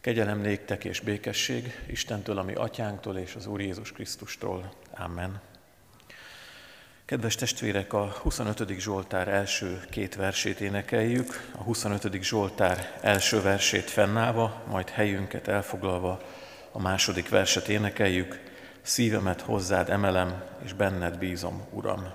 Kegyelem néktek és békesség Istentől, ami atyánktól és az Úr Jézus Krisztustól. Amen. Kedves testvérek, a 25. Zsoltár első két versét énekeljük, a 25. Zsoltár első versét fennállva, majd helyünket elfoglalva a második verset énekeljük, szívemet hozzád emelem, és benned bízom, Uram.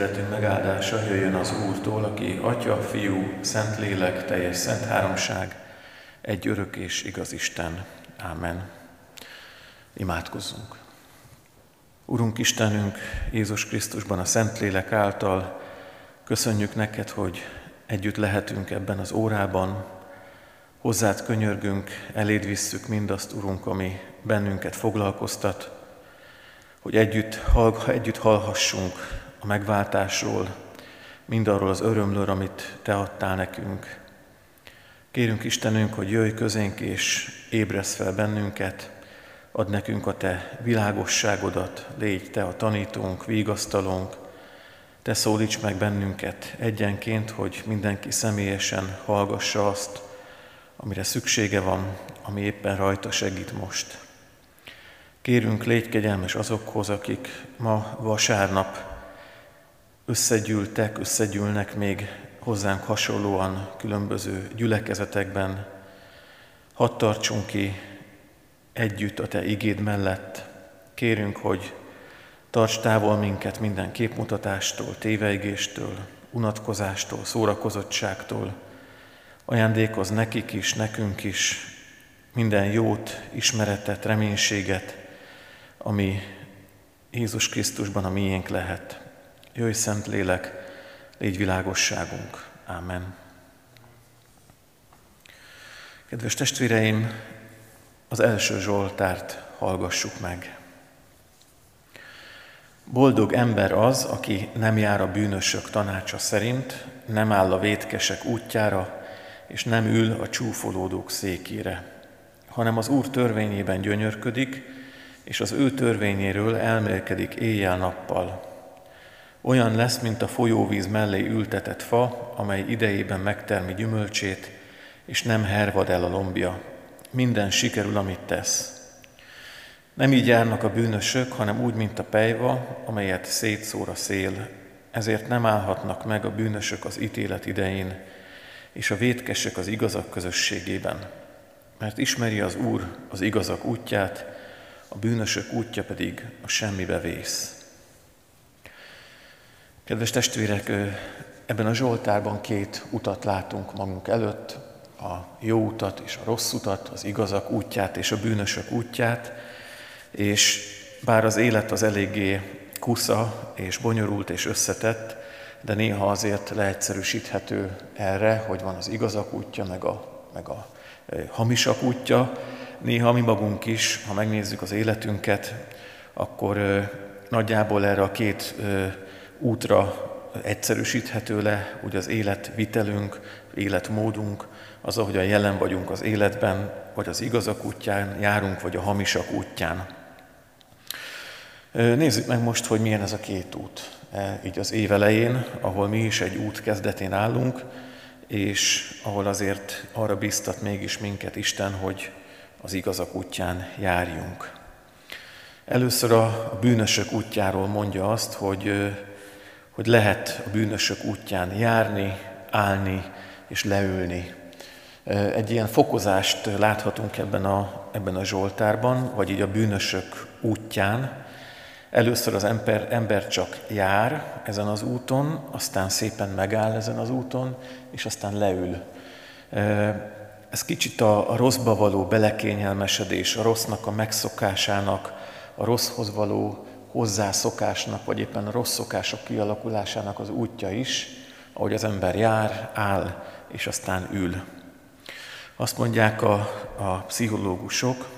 Tiszteletünk megáldása jöjjön az Úrtól, aki Atya, Fiú, Szent Lélek, teljes szent háromság, egy örök és igaz Isten. Ámen. Imádkozzunk. Urunk Istenünk, Jézus Krisztusban a Szent Lélek által köszönjük neked, hogy együtt lehetünk ebben az órában, hozzád könyörgünk, eléd visszük mindazt, Urunk, ami bennünket foglalkoztat, hogy együtt, hallg, együtt hallhassunk a megváltásról, mindarról az örömlőr, amit Te adtál nekünk. Kérünk Istenünk, hogy jöjj közénk és ébresz fel bennünket, ad nekünk a Te világosságodat, légy Te a tanítónk, vigasztalónk, Te szólíts meg bennünket egyenként, hogy mindenki személyesen hallgassa azt, amire szüksége van, ami éppen rajta segít most. Kérünk, légy kegyelmes azokhoz, akik ma vasárnap összegyűltek, összegyűlnek még hozzánk hasonlóan különböző gyülekezetekben. Hadd tartsunk ki együtt a Te igéd mellett. Kérünk, hogy tarts távol minket minden képmutatástól, téveigéstől, unatkozástól, szórakozottságtól. Ajándékoz nekik is, nekünk is minden jót, ismeretet, reménységet, ami Jézus Krisztusban a miénk lehet. Jöjj, Szent Lélek, légy világosságunk. Ámen. Kedves testvéreim, az első Zsoltárt hallgassuk meg. Boldog ember az, aki nem jár a bűnösök tanácsa szerint, nem áll a vétkesek útjára, és nem ül a csúfolódók székére, hanem az Úr törvényében gyönyörködik, és az ő törvényéről elmélkedik éjjel-nappal. Olyan lesz, mint a folyóvíz mellé ültetett fa, amely idejében megtermi gyümölcsét, és nem hervad el a lombja. Minden sikerül, amit tesz. Nem így járnak a bűnösök, hanem úgy, mint a pejva, amelyet szétszór a szél. Ezért nem állhatnak meg a bűnösök az ítélet idején, és a vétkesek az igazak közösségében. Mert ismeri az Úr az igazak útját, a bűnösök útja pedig a semmibe vész. Kedves testvérek, ebben a Zsoltárban két utat látunk magunk előtt, a jó utat és a rossz utat, az igazak útját és a bűnösök útját, és bár az élet az eléggé kusza és bonyolult és összetett, de néha azért leegyszerűsíthető erre, hogy van az igazak útja, meg a, meg a hamisak útja. Néha mi magunk is, ha megnézzük az életünket, akkor nagyjából erre a két útra egyszerűsíthető le, úgy az életvitelünk, életmódunk, az, ahogyan jelen vagyunk az életben, vagy az igazak útján járunk, vagy a hamisak útján. Nézzük meg most, hogy milyen ez a két út. E, így az év elején, ahol mi is egy út kezdetén állunk, és ahol azért arra biztat mégis minket Isten, hogy az igazak útján járjunk. Először a bűnösök útjáról mondja azt, hogy, hogy lehet a bűnösök útján járni, állni és leülni. Egy ilyen fokozást láthatunk ebben a, ebben a Zsoltárban, vagy így a bűnösök útján. Először az ember, ember csak jár ezen az úton, aztán szépen megáll ezen az úton, és aztán leül. Ez kicsit a, a rosszba való belekényelmesedés, a rossznak a megszokásának, a rosszhoz való hozzászokásnak, vagy éppen rossz szokások kialakulásának az útja is, ahogy az ember jár, áll, és aztán ül. Azt mondják a, a pszichológusok,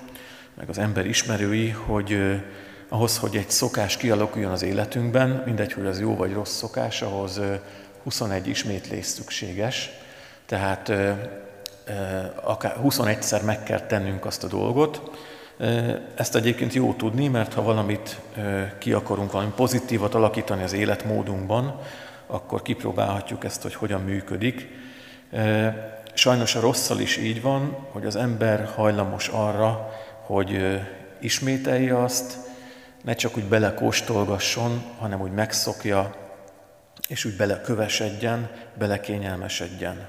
meg az ember ismerői, hogy ahhoz, hogy egy szokás kialakuljon az életünkben, mindegy, hogy az jó vagy rossz szokás, ahhoz 21 ismétlés szükséges, tehát akár 21-szer meg kell tennünk azt a dolgot. Ezt egyébként jó tudni, mert ha valamit ki akarunk, valami pozitívat alakítani az életmódunkban, akkor kipróbálhatjuk ezt, hogy hogyan működik. Sajnos a rosszal is így van, hogy az ember hajlamos arra, hogy ismételje azt, ne csak úgy belekóstolgasson, hanem úgy megszokja, és úgy belekövesedjen, belekényelmesedjen.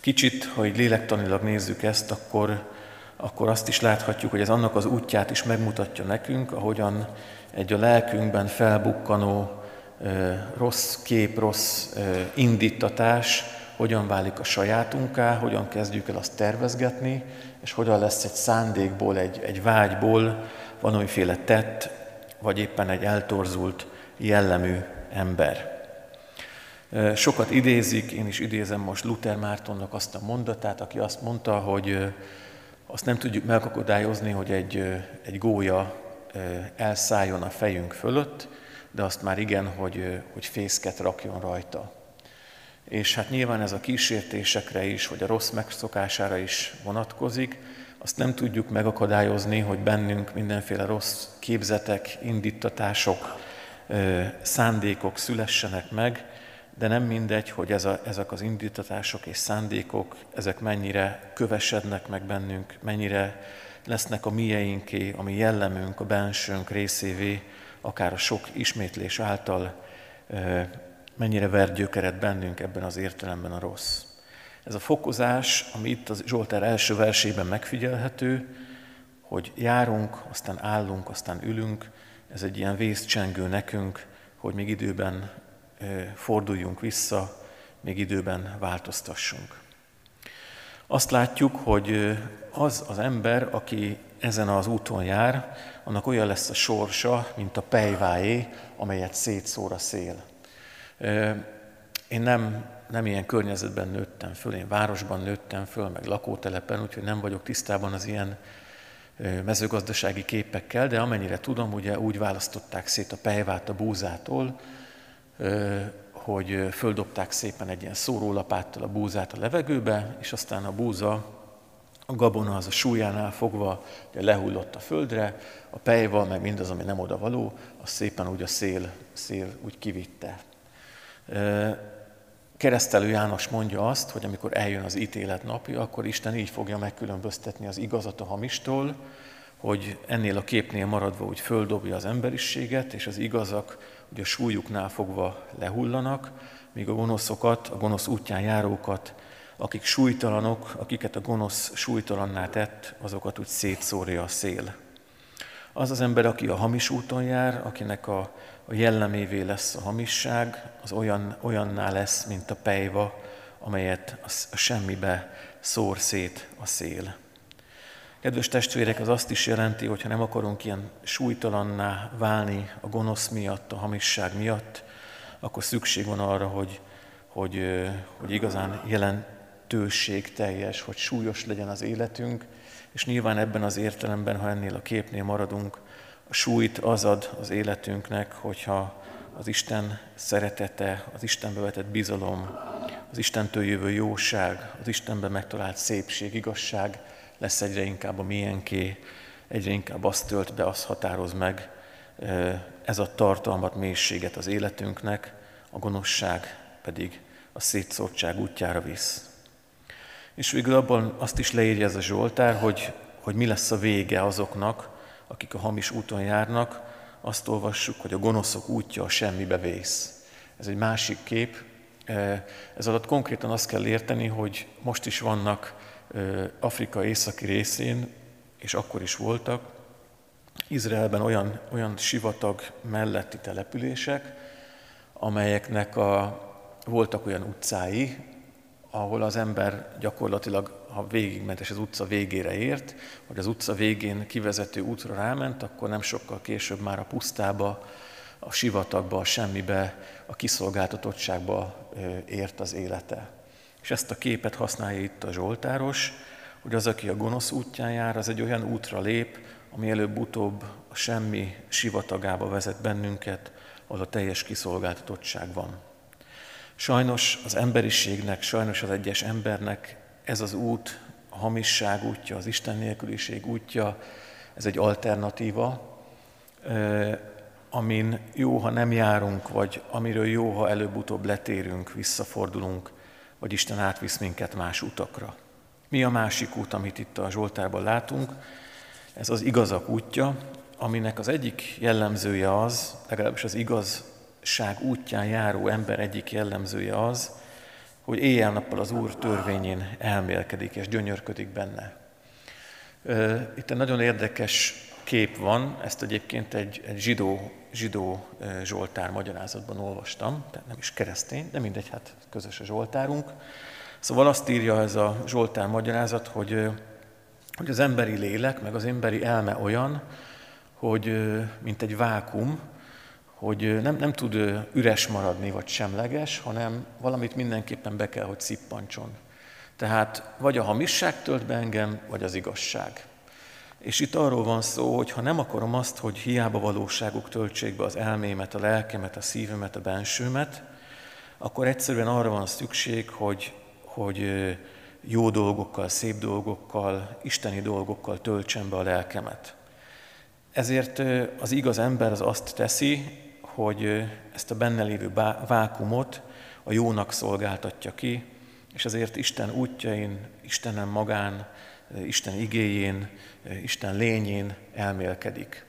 Kicsit, ha így lélektanilag nézzük ezt, akkor, akkor azt is láthatjuk, hogy ez annak az útját is megmutatja nekünk, ahogyan egy a lelkünkben felbukkanó rossz kép, rossz indítatás, hogyan válik a sajátunká, hogyan kezdjük el azt tervezgetni, és hogyan lesz egy szándékból, egy, egy vágyból valamiféle tett, vagy éppen egy eltorzult jellemű ember. Sokat idézik, én is idézem most Luther Mártonnak azt a mondatát, aki azt mondta, hogy azt nem tudjuk megakadályozni, hogy egy, egy gólya elszálljon a fejünk fölött, de azt már igen, hogy, hogy fészket rakjon rajta. És hát nyilván ez a kísértésekre is, vagy a rossz megszokására is vonatkozik, azt nem tudjuk megakadályozni, hogy bennünk mindenféle rossz képzetek, indítatások, szándékok szülessenek meg, de nem mindegy, hogy ez a, ezek az indítatások és szándékok, ezek mennyire kövesednek meg bennünk, mennyire lesznek a mieinké, a mi jellemünk, a bensőnk részévé, akár a sok ismétlés által, mennyire ver gyökeret bennünk ebben az értelemben a rossz. Ez a fokozás, ami itt az Zsoltár első versében megfigyelhető, hogy járunk, aztán állunk, aztán ülünk, ez egy ilyen vészcsengő nekünk, hogy még időben forduljunk vissza, még időben változtassunk. Azt látjuk, hogy az az ember, aki ezen az úton jár, annak olyan lesz a sorsa, mint a pejváé, amelyet szétszór a szél. Én nem, nem ilyen környezetben nőttem föl, én városban nőttem föl, meg lakótelepen, úgyhogy nem vagyok tisztában az ilyen mezőgazdasági képekkel, de amennyire tudom, ugye úgy választották szét a pejvát a búzától, hogy földobták szépen egy ilyen szórólapáttal a búzát a levegőbe, és aztán a búza, a gabona az a súlyánál fogva ugye lehullott a földre, a pejva, meg mindaz, ami nem oda való, az szépen úgy a szél, szél úgy kivitte. Keresztelő János mondja azt, hogy amikor eljön az ítélet napja, akkor Isten így fogja megkülönböztetni az igazat a hamistól, hogy ennél a képnél maradva úgy földobja az emberiséget, és az igazak ugye a súlyuknál fogva lehullanak, míg a gonoszokat, a gonosz útján járókat, akik súlytalanok, akiket a gonosz súlytalanná tett, azokat úgy szétszórja a szél. Az az ember, aki a hamis úton jár, akinek a, a jellemévé lesz a hamisság, az olyan, olyanná lesz, mint a pejva, amelyet a, semmibe szór szét a szél. Kedves testvérek, az azt is jelenti, hogy ha nem akarunk ilyen súlytalanná válni a gonosz miatt, a hamisság miatt, akkor szükség van arra, hogy, hogy, hogy igazán jelentőség teljes, hogy súlyos legyen az életünk, és nyilván ebben az értelemben, ha ennél a képnél maradunk, a súlyt az ad az életünknek, hogyha az Isten szeretete, az Istenbe vetett bizalom, az Istentől jövő jóság, az Istenben megtalált szépség, igazság lesz egyre inkább a miénké, egyre inkább azt tölt be, azt határoz meg, ez a tartalmat, mélységet az életünknek, a gonoszság pedig a szétszórtság útjára visz. És végül abban azt is leírja ez a Zsoltár, hogy, hogy mi lesz a vége azoknak, akik a hamis úton járnak, azt olvassuk, hogy a gonoszok útja a semmibe vész. Ez egy másik kép. Ez alatt konkrétan azt kell érteni, hogy most is vannak Afrika északi részén, és akkor is voltak, Izraelben olyan, olyan sivatag melletti települések, amelyeknek a, voltak olyan utcái, ahol az ember gyakorlatilag, ha végigment és az utca végére ért, vagy az utca végén kivezető útra ráment, akkor nem sokkal később már a pusztába, a sivatagba, a semmibe, a kiszolgáltatottságba ért az élete. És ezt a képet használja itt a Zsoltáros, hogy az, aki a gonosz útján jár, az egy olyan útra lép, ami előbb-utóbb a semmi sivatagába vezet bennünket, ahol a teljes kiszolgáltatottság van. Sajnos az emberiségnek, sajnos az egyes embernek ez az út, a hamisság útja, az Isten nélküliség útja, ez egy alternatíva, amin jó, ha nem járunk, vagy amiről jó, ha előbb-utóbb letérünk, visszafordulunk, vagy Isten átvisz minket más utakra. Mi a másik út, amit itt a Zsoltárban látunk? Ez az igazak útja, aminek az egyik jellemzője az, legalábbis az igazság útján járó ember egyik jellemzője az, hogy éjjel-nappal az Úr törvényén elmélkedik és gyönyörködik benne. Itt egy nagyon érdekes kép van, ezt egyébként egy, egy zsidó, zsidó Zsoltár magyarázatban olvastam, tehát nem is keresztény, de mindegy, hát közös a Zsoltárunk. Szóval azt írja ez a Zsoltár magyarázat, hogy, hogy az emberi lélek, meg az emberi elme olyan, hogy mint egy vákum, hogy nem, nem tud üres maradni, vagy semleges, hanem valamit mindenképpen be kell, hogy szippancson. Tehát vagy a hamisság tölt be engem, vagy az igazság. És itt arról van szó, hogy ha nem akarom azt, hogy hiába valóságuk töltsék be az elmémet, a lelkemet, a szívemet, a bensőmet, akkor egyszerűen arra van szükség, hogy, hogy jó dolgokkal, szép dolgokkal, isteni dolgokkal töltsem be a lelkemet. Ezért az igaz ember az azt teszi, hogy ezt a benne lévő vákumot a jónak szolgáltatja ki, és ezért Isten útjain, Istenem magán, Isten igéjén, Isten lényén elmélkedik.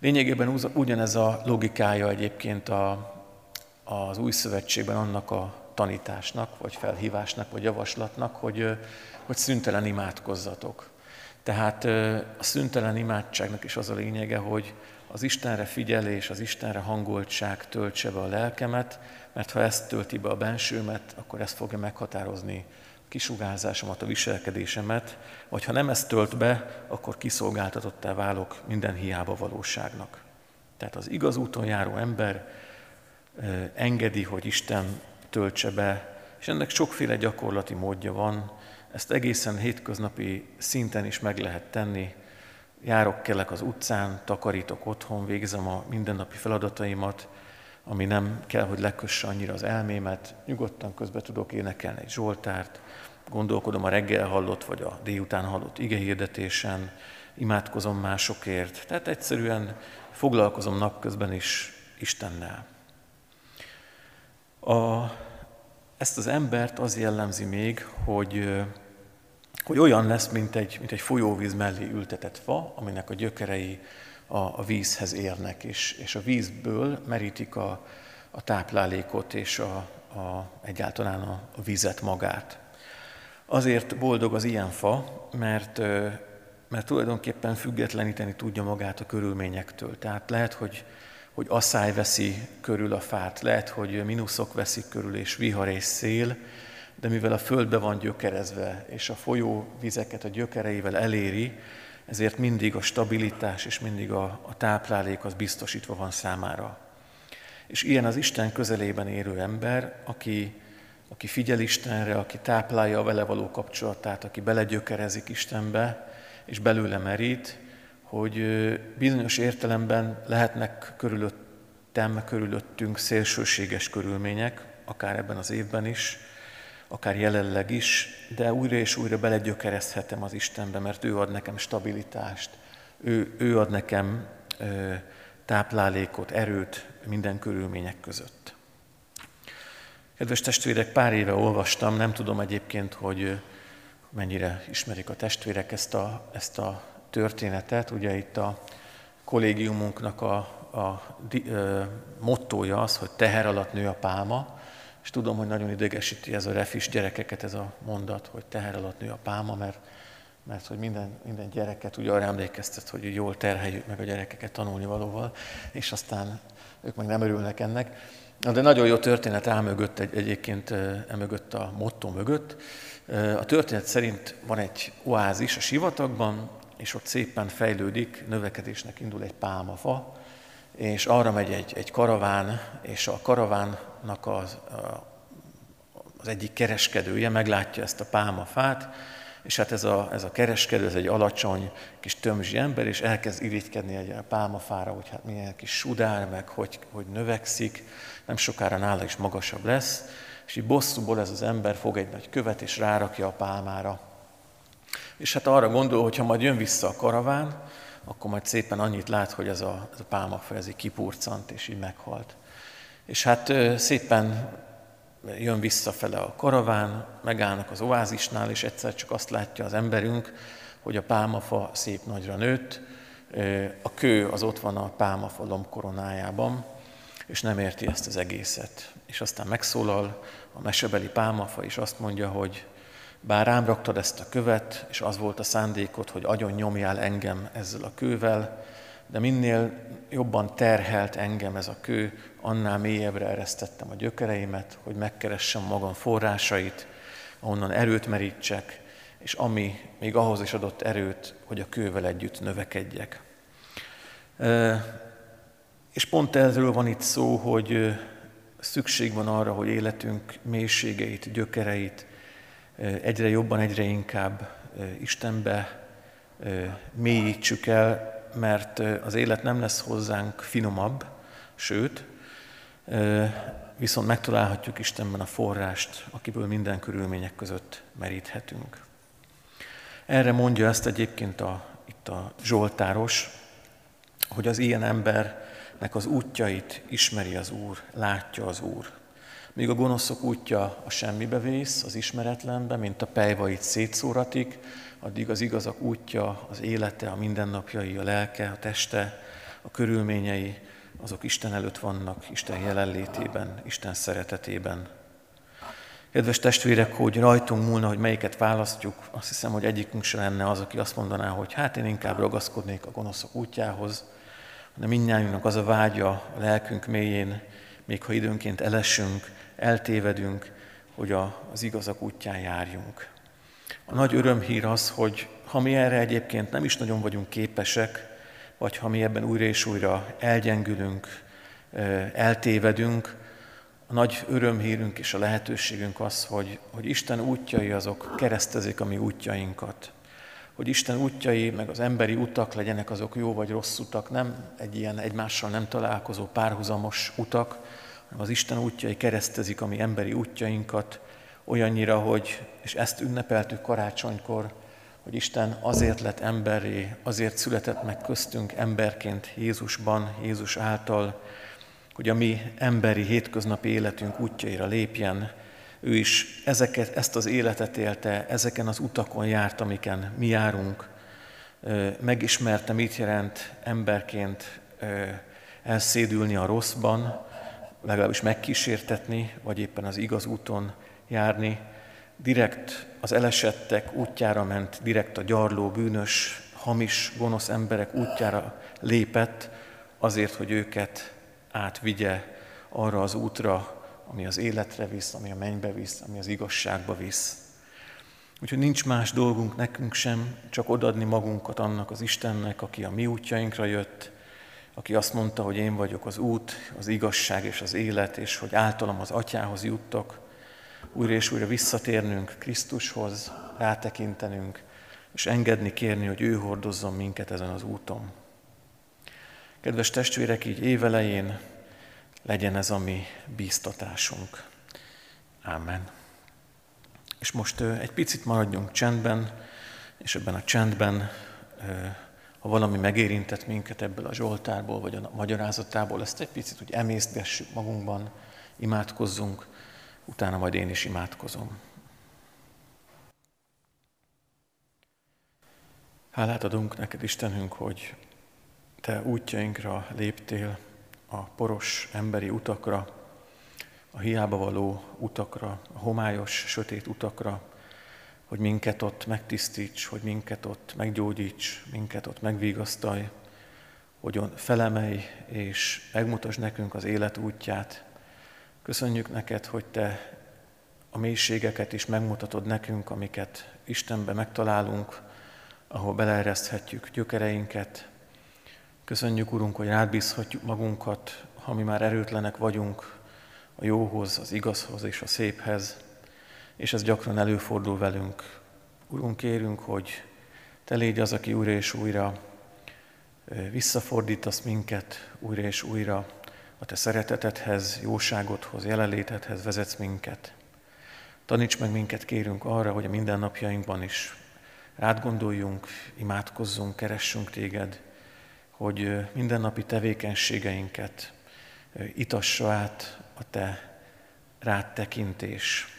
Lényegében ugyanez a logikája egyébként a, az új szövetségben annak a tanításnak, vagy felhívásnak, vagy javaslatnak, hogy, hogy szüntelen imádkozzatok. Tehát a szüntelen imádságnak is az a lényege, hogy az Istenre figyelés, az Istenre hangoltság töltse be a lelkemet, mert ha ezt tölti be a bensőmet, akkor ezt fogja meghatározni kisugárzásomat, a viselkedésemet, vagy ha nem ezt tölt be, akkor kiszolgáltatottá válok minden hiába valóságnak. Tehát az igaz úton járó ember engedi, hogy Isten töltse be, és ennek sokféle gyakorlati módja van, ezt egészen hétköznapi szinten is meg lehet tenni. Járok, kelek az utcán, takarítok otthon, végzem a mindennapi feladataimat, ami nem kell, hogy lekösse annyira az elmémet, nyugodtan közben tudok énekelni egy Zsoltárt, gondolkodom a reggel hallott, vagy a délután hallott igehirdetésen, imádkozom másokért, tehát egyszerűen foglalkozom napközben is Istennel. A, ezt az embert az jellemzi még, hogy, hogy olyan lesz, mint egy, mint egy folyóvíz mellé ültetett fa, aminek a gyökerei a, a vízhez érnek, és, és a vízből merítik a, a táplálékot és a, a, egyáltalán a, a vizet magát. Azért boldog az ilyen fa, mert, mert tulajdonképpen függetleníteni tudja magát a körülményektől. Tehát lehet, hogy, hogy asszály veszi körül a fát, lehet, hogy minuszok veszik körül, és vihar és szél, de mivel a földbe van gyökerezve, és a folyó vizeket a gyökereivel eléri, ezért mindig a stabilitás és mindig a, a táplálék az biztosítva van számára. És ilyen az Isten közelében érő ember, aki, aki figyel Istenre, aki táplálja a vele való kapcsolatát, aki belegyökerezik Istenbe, és belőle merít, hogy bizonyos értelemben lehetnek körülöttem, körülöttünk szélsőséges körülmények, akár ebben az évben is, akár jelenleg is, de újra és újra belegyökerezhetem az Istenbe, mert ő ad nekem stabilitást, ő, ő ad nekem táplálékot, erőt minden körülmények között. Kedves testvérek, pár éve olvastam, nem tudom egyébként, hogy mennyire ismerik a testvérek ezt a, ezt a történetet. Ugye itt a kollégiumunknak a, a, a mottója az, hogy teher alatt nő a pálma, és tudom, hogy nagyon idegesíti ez a refis gyerekeket ez a mondat, hogy teher alatt nő a pálma, mert, mert hogy minden, minden gyereket ugye arra emlékeztet, hogy jól terheljük meg a gyerekeket tanulni valóval, és aztán ők meg nem örülnek ennek. De nagyon jó történet áll mögött egy, egyébként emögött a motto mögött. A történet szerint van egy oázis a sivatagban, és ott szépen fejlődik, növekedésnek indul egy pálmafa, és arra megy egy, egy karaván, és a karavánnak az, az egyik kereskedője meglátja ezt a pálmafát, és hát ez a, ez a kereskedő, ez egy alacsony kis tömzsi ember, és elkezd irigykedni egy pálmafára, hogy hát milyen kis sudár, meg hogy, hogy növekszik, nem sokára nála is magasabb lesz, és így bosszúból ez az ember fog egy nagy követ, és rárakja a pálmára. És hát arra gondol, hogy ha majd jön vissza a karaván, akkor majd szépen annyit lát, hogy ez a, ez a pálmafa ez így kipurcant, és így meghalt. És hát szépen jön visszafele a karaván, megállnak az oázisnál, és egyszer csak azt látja az emberünk, hogy a pálmafa szép nagyra nőtt, a kő az ott van a pálmafa lombkoronájában, és nem érti ezt az egészet. És aztán megszólal a mesebeli pálmafa, és azt mondja, hogy bár rám raktad ezt a követ, és az volt a szándékod, hogy agyon nyomjál engem ezzel a kővel, de minél jobban terhelt engem ez a kő, annál mélyebbre eresztettem a gyökereimet, hogy megkeressem magam forrásait, ahonnan erőt merítsek, és ami még ahhoz is adott erőt, hogy a kővel együtt növekedjek. És pont erről van itt szó, hogy szükség van arra, hogy életünk mélységeit, gyökereit egyre jobban, egyre inkább Istenbe mélyítsük el, mert az élet nem lesz hozzánk finomabb, sőt, viszont megtalálhatjuk Istenben a forrást, akiből minden körülmények között meríthetünk. Erre mondja ezt egyébként a, itt a Zsoltáros, hogy az ilyen embernek az útjait ismeri az Úr, látja az Úr. Míg a gonoszok útja a semmibe vész, az ismeretlenbe, mint a pejvait szétszóratik, addig az igazak útja, az élete, a mindennapjai, a lelke, a teste, a körülményei, azok Isten előtt vannak, Isten jelenlétében, Isten szeretetében. Kedves testvérek, hogy rajtunk múlna, hogy melyiket választjuk, azt hiszem, hogy egyikünk sem lenne az, aki azt mondaná, hogy hát én inkább ragaszkodnék a gonoszok útjához, hanem mindnyájunknak az a vágya a lelkünk mélyén, még ha időnként elesünk, eltévedünk, hogy a, az igazak útján járjunk. A nagy örömhír az, hogy ha mi erre egyébként nem is nagyon vagyunk képesek, vagy ha mi ebben újra és újra elgyengülünk, eltévedünk, a nagy örömhírünk és a lehetőségünk az, hogy, hogy Isten útjai azok keresztezik a mi útjainkat. Hogy Isten útjai, meg az emberi utak legyenek azok jó vagy rossz utak, nem egy ilyen egymással nem találkozó párhuzamos utak, az Isten útjai keresztezik a mi emberi útjainkat, olyannyira, hogy, és ezt ünnepeltük karácsonykor, hogy Isten azért lett emberré, azért született meg köztünk emberként Jézusban, Jézus által, hogy a mi emberi hétköznapi életünk útjaira lépjen. Ő is ezeket, ezt az életet élte, ezeken az utakon járt, amiken mi járunk. Megismerte, mit jelent emberként elszédülni a rosszban, legalábbis megkísértetni, vagy éppen az igaz úton járni. Direkt az elesettek útjára ment, direkt a gyarló, bűnös, hamis, gonosz emberek útjára lépett, azért, hogy őket átvigye arra az útra, ami az életre visz, ami a mennybe visz, ami az igazságba visz. Úgyhogy nincs más dolgunk nekünk sem, csak odadni magunkat annak az Istennek, aki a mi útjainkra jött, aki azt mondta, hogy én vagyok az út, az igazság és az élet, és hogy általam az atyához juttok, újra és újra visszatérnünk Krisztushoz, rátekintenünk, és engedni kérni, hogy ő hordozzon minket ezen az úton. Kedves testvérek, így évelején legyen ez a mi bíztatásunk. Ámen. És most egy picit maradjunk csendben, és ebben a csendben, ha valami megérintett minket ebből a Zsoltárból, vagy a magyarázatából, ezt egy picit úgy emésztessük magunkban, imádkozzunk, utána majd én is imádkozom. Hálát adunk neked, Istenünk, hogy te útjainkra léptél, a poros emberi utakra, a hiába való utakra, a homályos, sötét utakra, hogy minket ott megtisztíts, hogy minket ott meggyógyíts, minket ott megvigasztalj, hogy felemelj és megmutasd nekünk az élet útját. Köszönjük neked, hogy te a mélységeket is megmutatod nekünk, amiket Istenbe megtalálunk, ahol beleereszthetjük gyökereinket, Köszönjük, Urunk, hogy rád bízhatjuk magunkat, ha mi már erőtlenek vagyunk a jóhoz, az igazhoz és a széphez, és ez gyakran előfordul velünk. Urunk, kérünk, hogy Te légy az, aki újra és újra visszafordítasz minket, újra és újra a Te szeretetedhez, jóságodhoz, jelenlétedhez vezetsz minket. Taníts meg minket, kérünk arra, hogy a mindennapjainkban is rád gondoljunk, imádkozzunk, keressünk Téged, hogy mindennapi tevékenységeinket itassa át a Te rád tekintés.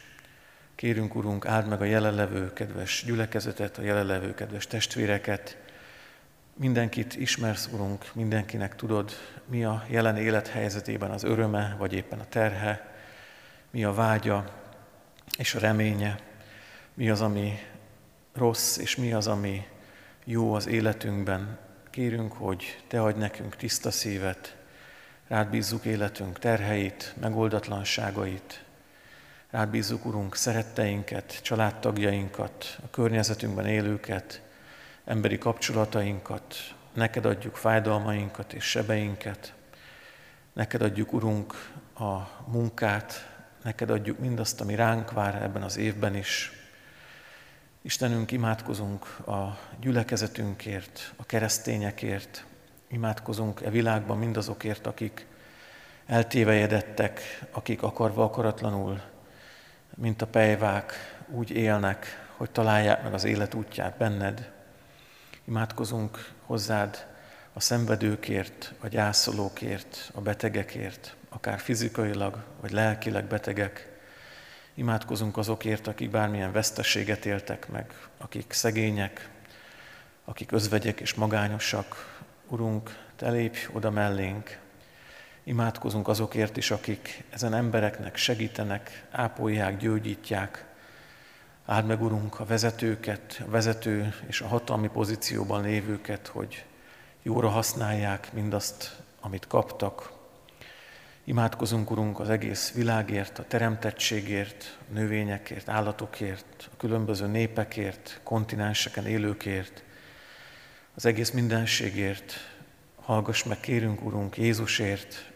Kérünk, Urunk, áld meg a jelenlevő kedves gyülekezetet, a jelenlevő kedves testvéreket. Mindenkit ismersz, Urunk, mindenkinek tudod, mi a jelen élethelyzetében az öröme, vagy éppen a terhe, mi a vágya és a reménye, mi az, ami rossz, és mi az, ami jó az életünkben, Kérünk, hogy Te adj nekünk tiszta szívet, rád bízzuk életünk terheit, megoldatlanságait, rád bízzuk, Urunk, szeretteinket, családtagjainkat, a környezetünkben élőket, emberi kapcsolatainkat, neked adjuk fájdalmainkat és sebeinket, neked adjuk, Urunk, a munkát, neked adjuk mindazt, ami ránk vár ebben az évben is, Istenünk, imádkozunk a gyülekezetünkért, a keresztényekért, imádkozunk e világban mindazokért, akik eltévejedettek, akik akarva akaratlanul, mint a pejvák, úgy élnek, hogy találják meg az élet útját benned. Imádkozunk hozzád a szenvedőkért, a gyászolókért, a betegekért, akár fizikailag vagy lelkileg betegek, Imádkozunk azokért, akik bármilyen veszteséget éltek meg, akik szegények, akik özvegyek és magányosak. Urunk, Te lépj oda mellénk. Imádkozunk azokért is, akik ezen embereknek segítenek, ápolják, gyógyítják. Áld meg, Urunk, a vezetőket, a vezető és a hatalmi pozícióban lévőket, hogy jóra használják mindazt, amit kaptak. Imádkozunk, Urunk, az egész világért, a teremtettségért, a növényekért, állatokért, a különböző népekért, kontinenseken élőkért, az egész mindenségért. Hallgass meg, kérünk, Urunk, Jézusért,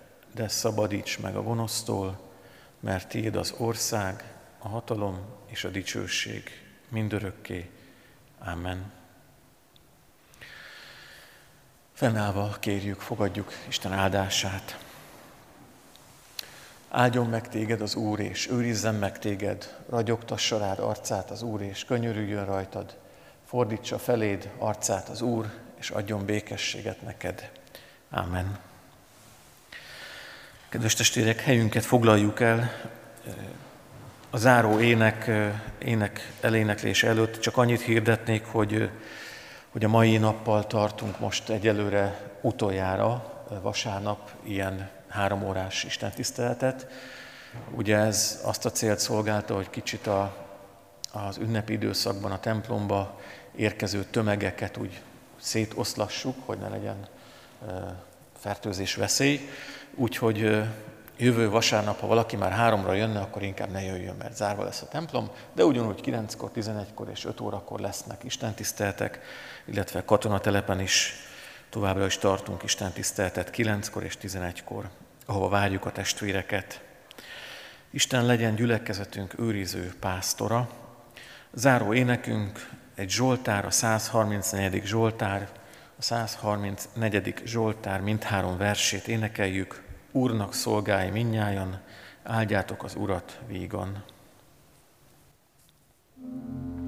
de szabadíts meg a gonosztól, mert Tiéd az ország, a hatalom és a dicsőség mindörökké. Amen. Fennállva kérjük, fogadjuk Isten áldását. Áldjon meg téged az Úr, és őrizzen meg téged, ragyogtassa rád arcát az Úr, és könyörüljön rajtad, fordítsa feléd arcát az Úr, és adjon békességet neked. Amen. Kedves testvérek, helyünket foglaljuk el. A záró ének, ének eléneklés előtt csak annyit hirdetnék, hogy, hogy a mai nappal tartunk most egyelőre utoljára, vasárnap ilyen három órás istentiszteletet. Ugye ez azt a célt szolgálta, hogy kicsit a, az ünnepi időszakban a templomba érkező tömegeket úgy szétoszlassuk, hogy ne legyen fertőzés veszély. Úgyhogy jövő vasárnap, ha valaki már háromra jönne, akkor inkább ne jöjjön, mert zárva lesz a templom, de ugyanúgy 9-kor, 11-kor és 5 órakor lesznek istentiszteltek, illetve katonatelepen is továbbra is tartunk istentiszteltet 9-kor és 11-kor, ahova várjuk a testvéreket. Isten legyen gyülekezetünk őriző pásztora. Záró énekünk egy Zsoltár, a 134. Zsoltár, a 134. Zsoltár mindhárom versét énekeljük. Úrnak szolgálj minnyájan, áldjátok az Urat vígan. thank you